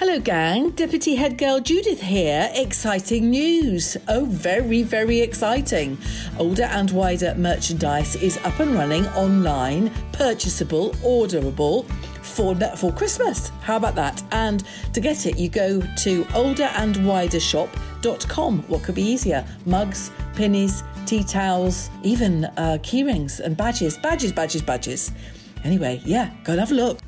Hello, gang. Deputy Head Girl Judith here. Exciting news. Oh, very, very exciting. Older and wider merchandise is up and running online, purchasable, orderable for, for Christmas. How about that? And to get it, you go to olderandwidershop.com. What could be easier? Mugs, pennies, tea towels, even uh, key rings and badges. Badges, badges, badges. Anyway, yeah, go and have a look.